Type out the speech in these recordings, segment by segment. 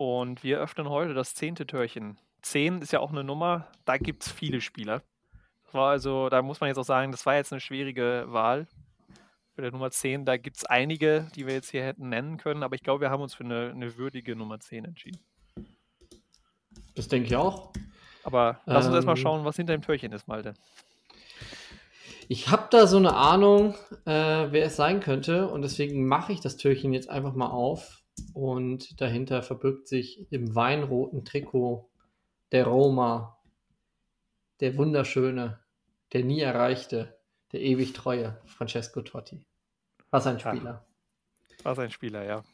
Und wir öffnen heute das zehnte Türchen. Zehn ist ja auch eine Nummer, da gibt es viele Spieler. Das war also, da muss man jetzt auch sagen, das war jetzt eine schwierige Wahl. Für der Nummer 10, da gibt es einige, die wir jetzt hier hätten nennen können, aber ich glaube, wir haben uns für eine, eine würdige Nummer 10 entschieden. Das denke ich auch. Aber lass uns ähm, erstmal schauen, was hinter dem Türchen ist, Malte. Ich habe da so eine Ahnung, äh, wer es sein könnte und deswegen mache ich das Türchen jetzt einfach mal auf und dahinter verbirgt sich im weinroten Trikot der Roma, der wunderschöne, der nie erreichte, der ewig treue Francesco Totti. Was ein Spieler. Ja, was ein Spieler, ja.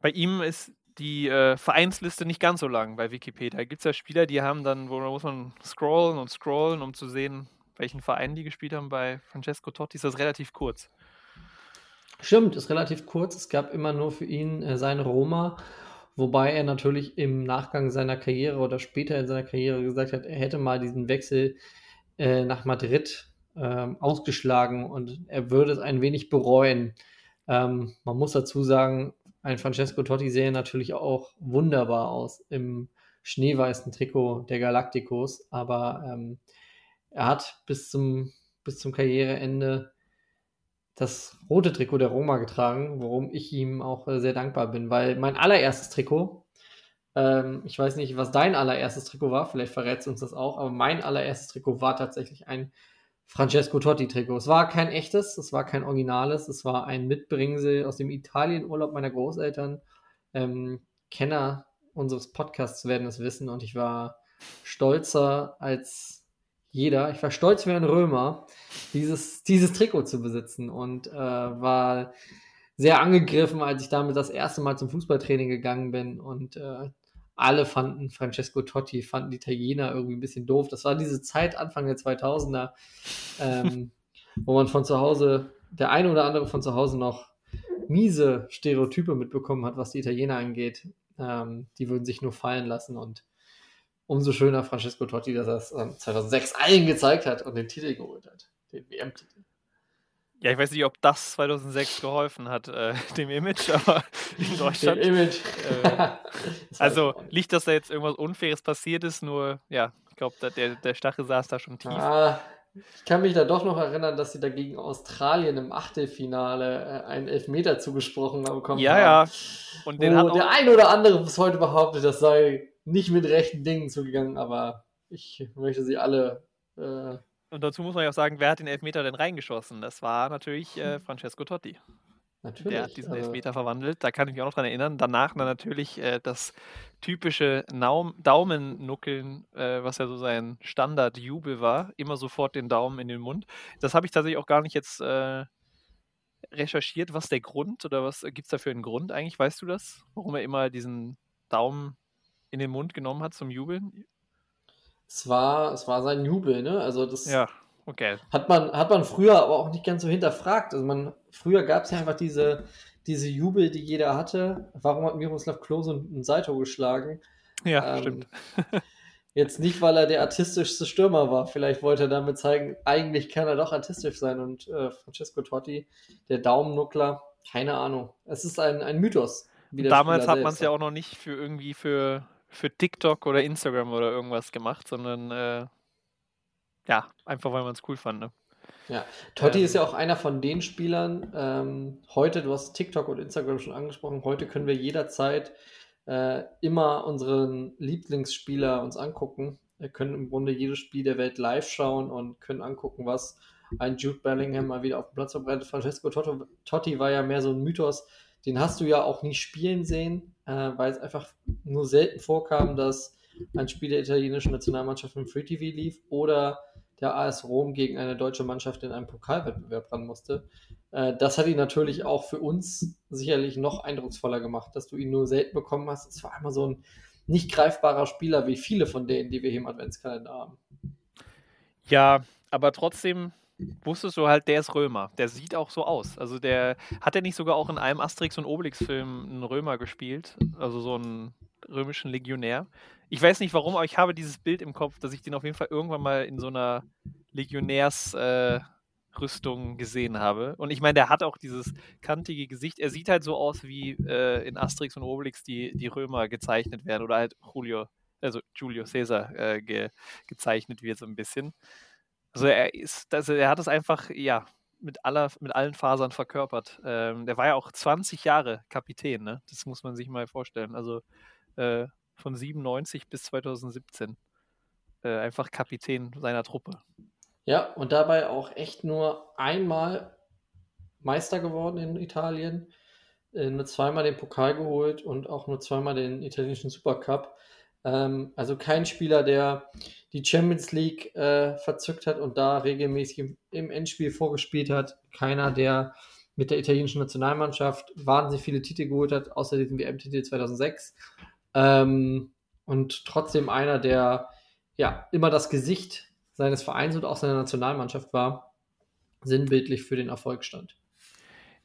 Bei ihm ist die äh, Vereinsliste nicht ganz so lang bei Wikipedia. Da gibt es ja Spieler, die haben dann, wo muss man scrollen und scrollen, um zu sehen, welchen Verein die gespielt haben. Bei Francesco Totti ist das relativ kurz. Stimmt, ist relativ kurz. Es gab immer nur für ihn äh, seine Roma, wobei er natürlich im Nachgang seiner Karriere oder später in seiner Karriere gesagt hat, er hätte mal diesen Wechsel äh, nach Madrid äh, ausgeschlagen und er würde es ein wenig bereuen. Ähm, man muss dazu sagen, ein Francesco Totti sähe natürlich auch wunderbar aus im schneeweißen Trikot der Galacticos, aber ähm, er hat bis zum, bis zum Karriereende das rote Trikot der Roma getragen, worum ich ihm auch äh, sehr dankbar bin, weil mein allererstes Trikot, ähm, ich weiß nicht, was dein allererstes Trikot war, vielleicht verrätst du uns das auch, aber mein allererstes Trikot war tatsächlich ein Francesco Totti-Trikot. Es war kein echtes, es war kein originales, es war ein Mitbringsel aus dem Italienurlaub meiner Großeltern. Ähm, Kenner unseres Podcasts werden es wissen und ich war stolzer als jeder. Ich war stolz wie ein Römer, dieses, dieses Trikot zu besitzen und äh, war sehr angegriffen, als ich damit das erste Mal zum Fußballtraining gegangen bin und äh, alle fanden Francesco Totti, fanden die Italiener irgendwie ein bisschen doof. Das war diese Zeit Anfang der 2000er, ähm, wo man von zu Hause, der eine oder andere von zu Hause noch miese Stereotype mitbekommen hat, was die Italiener angeht. Ähm, die würden sich nur fallen lassen und umso schöner Francesco Totti, dass er es 2006 allen gezeigt hat und den Titel geholt hat, den WM-Titel. Ja, ich weiß nicht, ob das 2006 geholfen hat, äh, dem Image, aber in Deutschland. Dem Image. Äh, also nicht, dass da jetzt irgendwas Unfaires passiert ist, nur, ja, ich glaube, der, der Stachel saß da schon tief. Ah, ich kann mich da doch noch erinnern, dass sie dagegen Australien im Achtelfinale äh, einen Elfmeter zugesprochen bekommen ja, haben. Ja, ja. Und den hat der ein oder andere bis heute behauptet, das sei nicht mit rechten Dingen zugegangen, aber ich möchte sie alle äh, und dazu muss man ja auch sagen, wer hat den Elfmeter denn reingeschossen? Das war natürlich äh, Francesco Totti. Natürlich. Der hat diesen also Elfmeter verwandelt. Da kann ich mich auch noch dran erinnern. Danach dann natürlich äh, das typische Naum Daumennuckeln, äh, was ja so sein Standardjubel war. Immer sofort den Daumen in den Mund. Das habe ich tatsächlich auch gar nicht jetzt äh, recherchiert, was der Grund oder was gibt es da für einen Grund eigentlich? Weißt du das? Warum er immer diesen Daumen in den Mund genommen hat zum Jubeln? Es war, es war sein Jubel, ne? Also das ja, okay. hat, man, hat man früher aber auch nicht ganz so hinterfragt. Also man, früher gab es ja einfach diese, diese Jubel, die jeder hatte. Warum hat Miroslav Klose einen Saito geschlagen? Ja, ähm, stimmt. jetzt nicht, weil er der artistischste Stürmer war. Vielleicht wollte er damit zeigen, eigentlich kann er doch artistisch sein. Und äh, Francesco Totti, der Daumennuckler, keine Ahnung. Es ist ein, ein Mythos. Damals hat man es ja auch noch nicht für irgendwie für für TikTok oder Instagram oder irgendwas gemacht, sondern äh, ja, einfach weil man es cool fand. Ne? Ja, Totti ähm, ist ja auch einer von den Spielern. Ähm, heute, du hast TikTok und Instagram schon angesprochen, heute können wir jederzeit äh, immer unseren Lieblingsspieler uns angucken. Wir können im Grunde jedes Spiel der Welt live schauen und können angucken, was ein Jude Bellingham mal wieder auf dem Platz verbreitet. Francesco Totti war ja mehr so ein Mythos, den hast du ja auch nie spielen sehen, äh, weil es einfach nur selten vorkam, dass ein Spiel der italienischen Nationalmannschaft im Free TV lief oder der AS Rom gegen eine deutsche Mannschaft in einem Pokalwettbewerb ran musste. Äh, das hat ihn natürlich auch für uns sicherlich noch eindrucksvoller gemacht, dass du ihn nur selten bekommen hast. Es war einmal so ein nicht greifbarer Spieler wie viele von denen, die wir hier im Adventskalender haben. Ja, aber trotzdem wusstest du halt, der ist Römer. Der sieht auch so aus. Also der hat er nicht sogar auch in einem Asterix und Obelix-Film einen Römer gespielt, also so einen römischen Legionär. Ich weiß nicht warum, aber ich habe dieses Bild im Kopf, dass ich den auf jeden Fall irgendwann mal in so einer Legionärs äh, gesehen habe. Und ich meine, der hat auch dieses kantige Gesicht. Er sieht halt so aus, wie äh, in Asterix und Obelix die, die Römer gezeichnet werden oder halt Julio, also Julio Caesar äh, ge, gezeichnet wird so ein bisschen. Also er ist, also er hat es einfach, ja, mit, aller, mit allen Fasern verkörpert. Ähm, der war ja auch 20 Jahre Kapitän, ne? Das muss man sich mal vorstellen. Also äh, von 97 bis 2017 äh, einfach Kapitän seiner Truppe. Ja, und dabei auch echt nur einmal Meister geworden in Italien, äh, nur zweimal den Pokal geholt und auch nur zweimal den italienischen Supercup. Ähm, also kein Spieler, der die Champions League äh, verzückt hat und da regelmäßig im, Endspiel vorgespielt hat. Keiner, der mit der italienischen Nationalmannschaft wahnsinnig viele Titel geholt hat, außer diesem WM-Titel 2006. Ähm, und trotzdem einer, der ja immer das Gesicht seines Vereins und auch seiner Nationalmannschaft war, sinnbildlich für den Erfolg stand.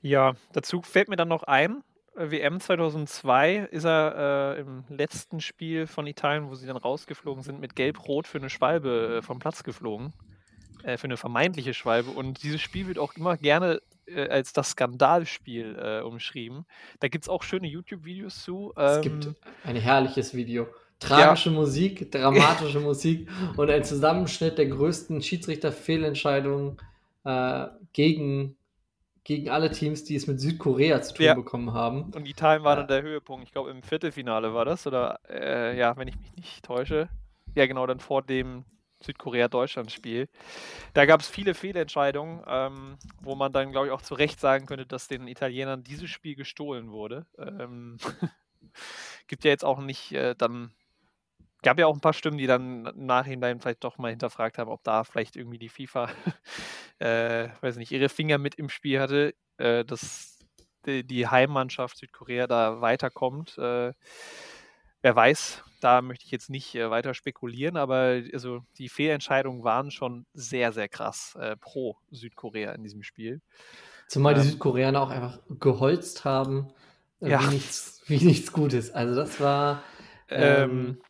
Ja, dazu fällt mir dann noch ein, WM 2002 ist er äh, im letzten Spiel von Italien, wo sie dann rausgeflogen sind, mit Gelb-Rot für eine Schwalbe äh, vom Platz geflogen. Äh, für eine vermeintliche Schwalbe. Und dieses Spiel wird auch immer gerne äh, als das Skandalspiel äh, umschrieben. Da gibt es auch schöne YouTube-Videos zu. Ähm, es gibt ein herrliches Video. Tragische ja. Musik, dramatische Musik und ein Zusammenschnitt der größten Schiedsrichterfehlentscheidungen äh, gegen gegen alle Teams, die es mit Südkorea zu tun ja. bekommen haben. Und Italien war ja. dann der Höhepunkt. Ich glaube, im Viertelfinale war das. Oder äh, ja, wenn ich mich nicht täusche. Ja, genau, dann vor dem Südkorea-Deutschland-Spiel. Da gab es viele Fehlentscheidungen, ähm, wo man dann, glaube ich, auch zu Recht sagen könnte, dass den Italienern dieses Spiel gestohlen wurde. Ähm, gibt ja jetzt auch nicht äh, dann gab ja auch ein paar Stimmen, die dann im Nachhinein vielleicht doch mal hinterfragt haben, ob da vielleicht irgendwie die FIFA, äh, weiß nicht, ihre Finger mit im Spiel hatte, äh, dass die, die, Heimmannschaft Südkorea da weiterkommt. Äh, wer weiß, da möchte ich jetzt nicht äh, weiter spekulieren, aber also die Fehlentscheidungen waren schon sehr, sehr krass äh, pro Südkorea in diesem Spiel. Zumal ähm, die Südkoreaner auch einfach geholzt haben, äh, ja. wie, nichts, wie nichts Gutes. Also das war. Ähm, ähm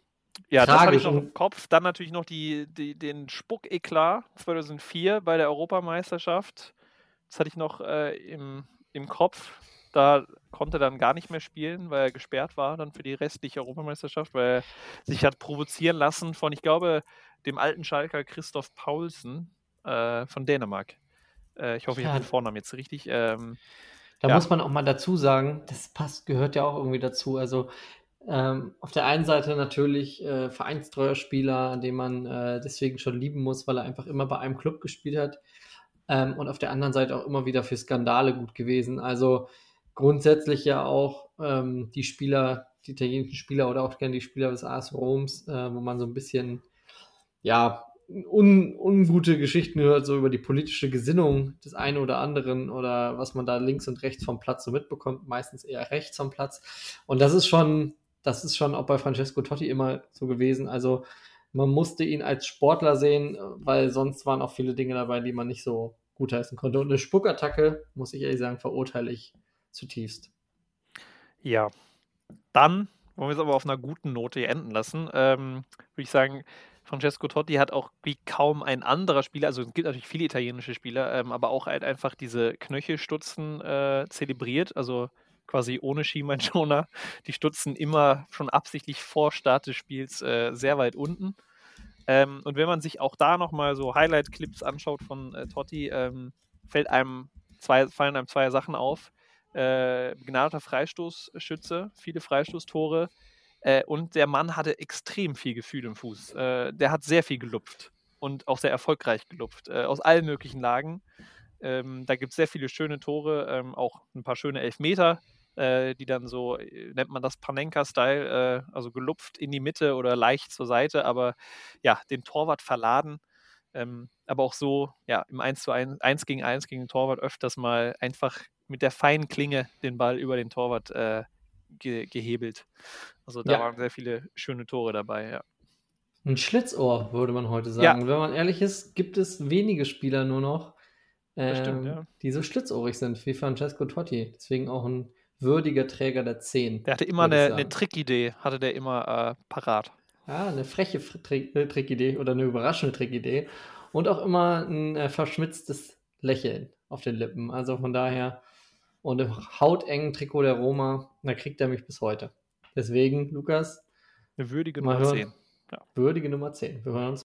ja, das habe ich noch im Kopf. Dann natürlich noch die, die, den Spuckeklar 2004 bei der Europameisterschaft. Das hatte ich noch äh, im, im Kopf. Da konnte er dann gar nicht mehr spielen, weil er gesperrt war dann für die restliche Europameisterschaft, weil er sich hat provozieren lassen von, ich glaube, dem alten Schalker Christoph Paulsen äh, von Dänemark. Äh, ich hoffe, ich habe den Vornamen jetzt richtig. Ähm, da ja. muss man auch mal dazu sagen, das passt, gehört ja auch irgendwie dazu. Also ähm, auf der einen Seite natürlich äh, vereinstreuer Spieler, den man äh, deswegen schon lieben muss, weil er einfach immer bei einem Club gespielt hat. Ähm, und auf der anderen Seite auch immer wieder für Skandale gut gewesen. Also grundsätzlich ja auch ähm, die Spieler, die italienischen Spieler oder auch gerne die Spieler des AS Roms, äh, wo man so ein bisschen, ja, un, ungute Geschichten hört, so über die politische Gesinnung des einen oder anderen oder was man da links und rechts vom Platz so mitbekommt, meistens eher rechts vom Platz. Und das ist schon das ist schon auch bei Francesco Totti immer so gewesen. Also man musste ihn als Sportler sehen, weil sonst waren auch viele Dinge dabei, die man nicht so gutheißen konnte. Und eine Spuckattacke, muss ich ehrlich sagen, verurteile ich zutiefst. Ja, dann wollen wir es aber auf einer guten Note enden lassen. Ähm, Würde ich sagen, Francesco Totti hat auch wie kaum ein anderer Spieler, also es gibt natürlich viele italienische Spieler, ähm, aber auch halt einfach diese Knöchelstutzen äh, zelebriert. Also quasi ohne Schienbeinschoner. Die stutzen immer schon absichtlich vor Start des Spiels äh, sehr weit unten. Ähm, und wenn man sich auch da nochmal so Highlight-Clips anschaut von äh, Totti, ähm, fällt einem zwei, fallen einem zwei Sachen auf. Äh, begnadeter Freistoßschütze, viele Freistoßtore. Äh, und der Mann hatte extrem viel Gefühl im Fuß. Äh, der hat sehr viel gelupft und auch sehr erfolgreich gelupft, äh, aus allen möglichen Lagen. Ähm, da gibt es sehr viele schöne Tore, ähm, auch ein paar schöne Elfmeter äh, die dann so, äh, nennt man das Panenka-Style, äh, also gelupft in die Mitte oder leicht zur Seite, aber ja, den Torwart verladen. Ähm, aber auch so, ja, im 1 zu 1, 1 gegen 1 gegen den Torwart öfters mal einfach mit der feinen Klinge den Ball über den Torwart äh, ge gehebelt. Also da ja. waren sehr viele schöne Tore dabei, ja. Ein Schlitzohr, würde man heute sagen. Ja. Wenn man ehrlich ist, gibt es wenige Spieler nur noch, ähm, stimmt, ja. die so schlitzohrig sind wie Francesco Totti. Deswegen auch ein würdiger Träger der 10. Der hatte immer eine, eine Trickidee, hatte der immer äh, parat. Ja, eine freche Trick, Trickidee oder eine überraschende Trickidee. Und auch immer ein äh, verschmitztes Lächeln auf den Lippen. Also von daher, und im hautengen Trikot der Roma, da kriegt er mich bis heute. Deswegen, Lukas. Eine würdige Nummer 10. Ja. Würdige Nummer 10. Wir hören uns